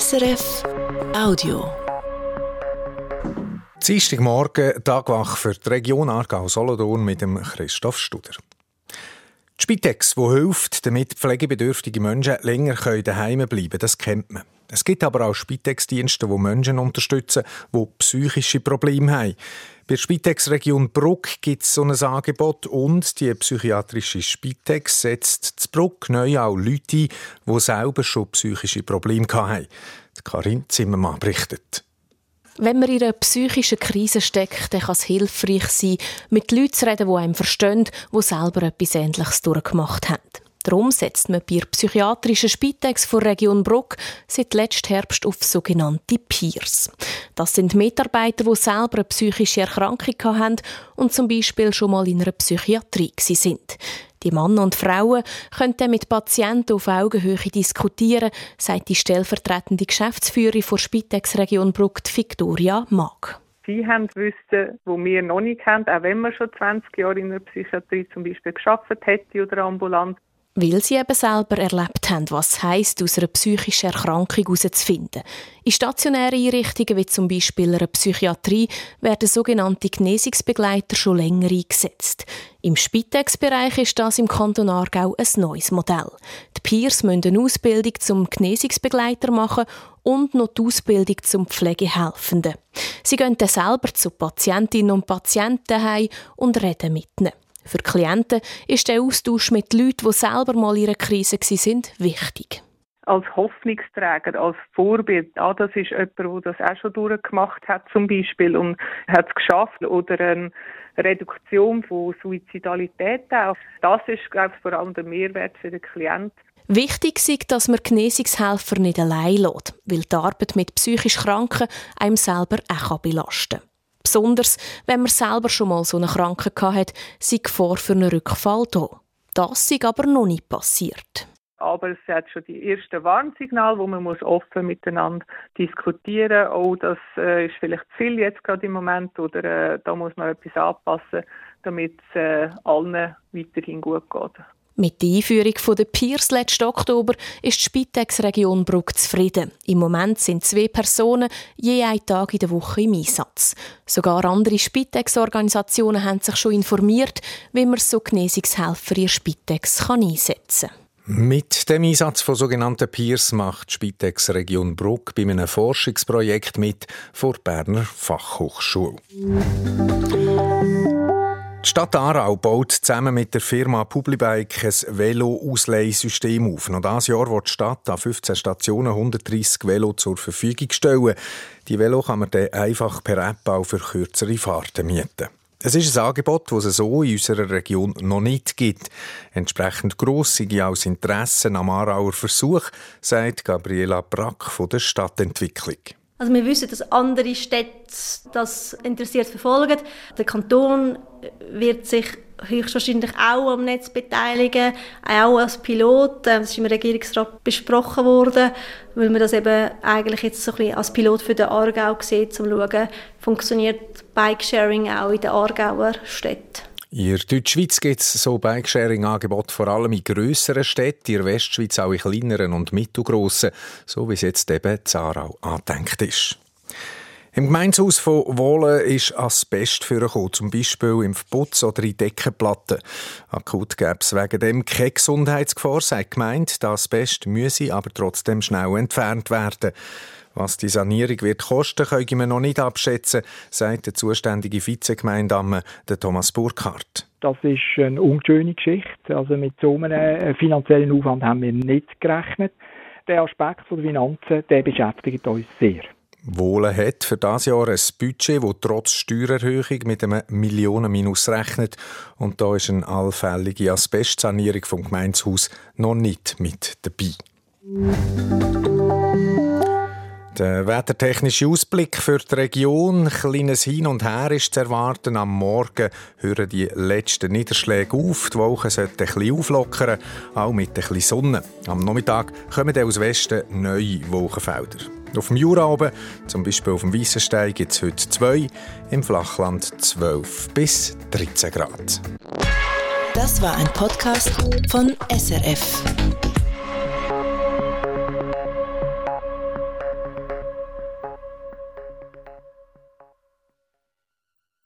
SRF Audio. Dienstagmorgen, Tagwach für die Region Aargau-Solothurn mit dem Christoph Studer. Spitex, die hilft, damit pflegebedürftige Menschen länger daheim bleiben können, das kennt man. Es gibt aber auch Spitex-Dienste, die Menschen unterstützen, die psychische Probleme haben. Bei der Spitex-Region Bruck gibt es so ein Angebot und die psychiatrische Spitex setzt zu Bruck neu auch Leute ein, die selber schon psychische Probleme hatten. Karin Zimmermann berichtet. Wenn man in einer psychischen Krise steckt, dann kann es hilfreich sein, mit Leuten zu reden, die einem verstehen, die selber etwas Ähnliches durchgemacht haben. Darum setzt man bei der psychiatrischen Spitex von Region Bruck seit letztem Herbst auf sogenannte Peers. Das sind Mitarbeiter, die selber eine psychische Erkrankung haben und zum Beispiel schon mal in einer Psychiatrie sind. Die Männer und Frauen können dann mit Patienten auf Augenhöhe diskutieren, sagt die stellvertretende Geschäftsführerin von Spitex Region Bruck, Victoria Mag. Sie haben Wissen, wo wir noch nicht haben, auch wenn man schon 20 Jahre in der Psychiatrie zum Beispiel geschafft hätte oder ambulant weil sie eben selber erlebt haben, was heisst, aus einer psychischen Erkrankung herauszufinden. In stationären Einrichtungen wie zum Beispiel einer Psychiatrie werden sogenannte Genesungsbegleiter schon länger eingesetzt. Im Spitex-Bereich ist das im Kanton Aargau ein neues Modell. Die Peers müssen eine Ausbildung zum Genesungsbegleiter machen und noch die Ausbildung zum Pflegehelfenden. Sie gehen dann selber zu Patientinnen und Patienten heim und reden mit ihnen. Für Klienten ist der Austausch mit Leuten, die selber mal in einer Krise waren, wichtig. Als Hoffnungsträger, als Vorbild, ah, das ist jemand, der das auch schon durchgemacht hat zum Beispiel und hat es geschafft. Oder eine Reduktion von Suizidalität auch. Das ist, glaube ich, vor allem der Mehrwert für den Klienten. Wichtig ist, dass man Genesungshelfer nicht allein lässt, weil die Arbeit mit psychisch Kranken einem selber auch belasten kann. Besonders, wenn man selber schon mal so eine Krankheit hat, sei Gefahr für einen Rückfall da. Das ist aber noch nicht passiert. Aber es hat schon die ersten Warnsignale, wo man muss offen miteinander diskutieren muss. Oh, das äh, ist vielleicht zu viel jetzt gerade im Moment oder äh, da muss man etwas anpassen, damit es äh, allen weiterhin gut geht. Mit der Einführung der Peers letzten Oktober ist die Spitex-Region Bruck zufrieden. Im Moment sind zwei Personen je einen Tag in der Woche im Einsatz. Sogar andere Spitex-Organisationen haben sich schon informiert, wie man so Genesungshelfer in Spitex kann einsetzen kann. Mit dem Einsatz von sogenannten Peers macht die Spitex Region Bruck bei einem Forschungsprojekt mit vor Berner Fachhochschule. Die Stadt Aarau baut zusammen mit der Firma Publibike ein Velo-Ausleihsystem auf. Noch dieses Jahr wird die Stadt an 15 Stationen 130 Velo zur Verfügung stellen. Die Velo kann man dann einfach per App auch für kürzere Fahrten mieten. Es ist ein Angebot, das es so in unserer Region noch nicht gibt. Entsprechend gross sei auch Interesse am Aarauer Versuch, sagt Gabriela Brack von der Stadtentwicklung. Also wir wissen, dass andere Städte das interessiert verfolgen. Der Kanton wird sich höchstwahrscheinlich auch am Netz beteiligen, auch als Pilot. Das ist im Regierungsrat besprochen worden, weil man das eben eigentlich jetzt so ein bisschen als Pilot für den Aargau sieht, um zu schauen, funktioniert Bikesharing auch in den Aargauer Städten. In der Deutschschweiz gibt es so Bikesharing-Angebote vor allem in grösseren Städten, in der Westschweiz auch in kleineren und mittelgrossen, so wie es jetzt eben Zarau angedenkt ist. Im Gemeinshaus von Wohlen ist Asbest vorgekommen, zum Beispiel im Putz oder in Deckenplatten. Akut gäbe es wegen dem keine Gesundheitsgefahr, sagt die Gemeinde. Das Asbest müsse aber trotzdem schnell entfernt werden. Was die Sanierung wird kosten, können wir noch nicht abschätzen, sagt der zuständige Vizegemeindamme, Thomas Burkhardt. Das ist eine unschöne Geschichte. Also mit so einem äh, finanziellen Aufwand haben wir nicht gerechnet. Der Aspekt der Finanzen, der beschäftigt uns sehr. Wohlen hat für das Jahr ein Budget, das trotz Steuererhöhung mit einem Millionenminus rechnet. Und da ist eine allfällige Asbestsanierung vom Gemeinshaus noch nicht mit dabei. Der wettertechnische Ausblick für die Region, kleines Hin und Her ist zu erwarten. Am Morgen hören die letzten Niederschläge auf. Die Woche sollte ein bisschen auflockern, auch mit bisschen Sonne. Am Nachmittag kommen dann aus Westen neue Wolkenfelder. Auf dem Jura oben, zum Beispiel auf dem Weissenstein, gibt es heute 2, im Flachland 12 bis 13 Grad. Das war ein Podcast von SRF.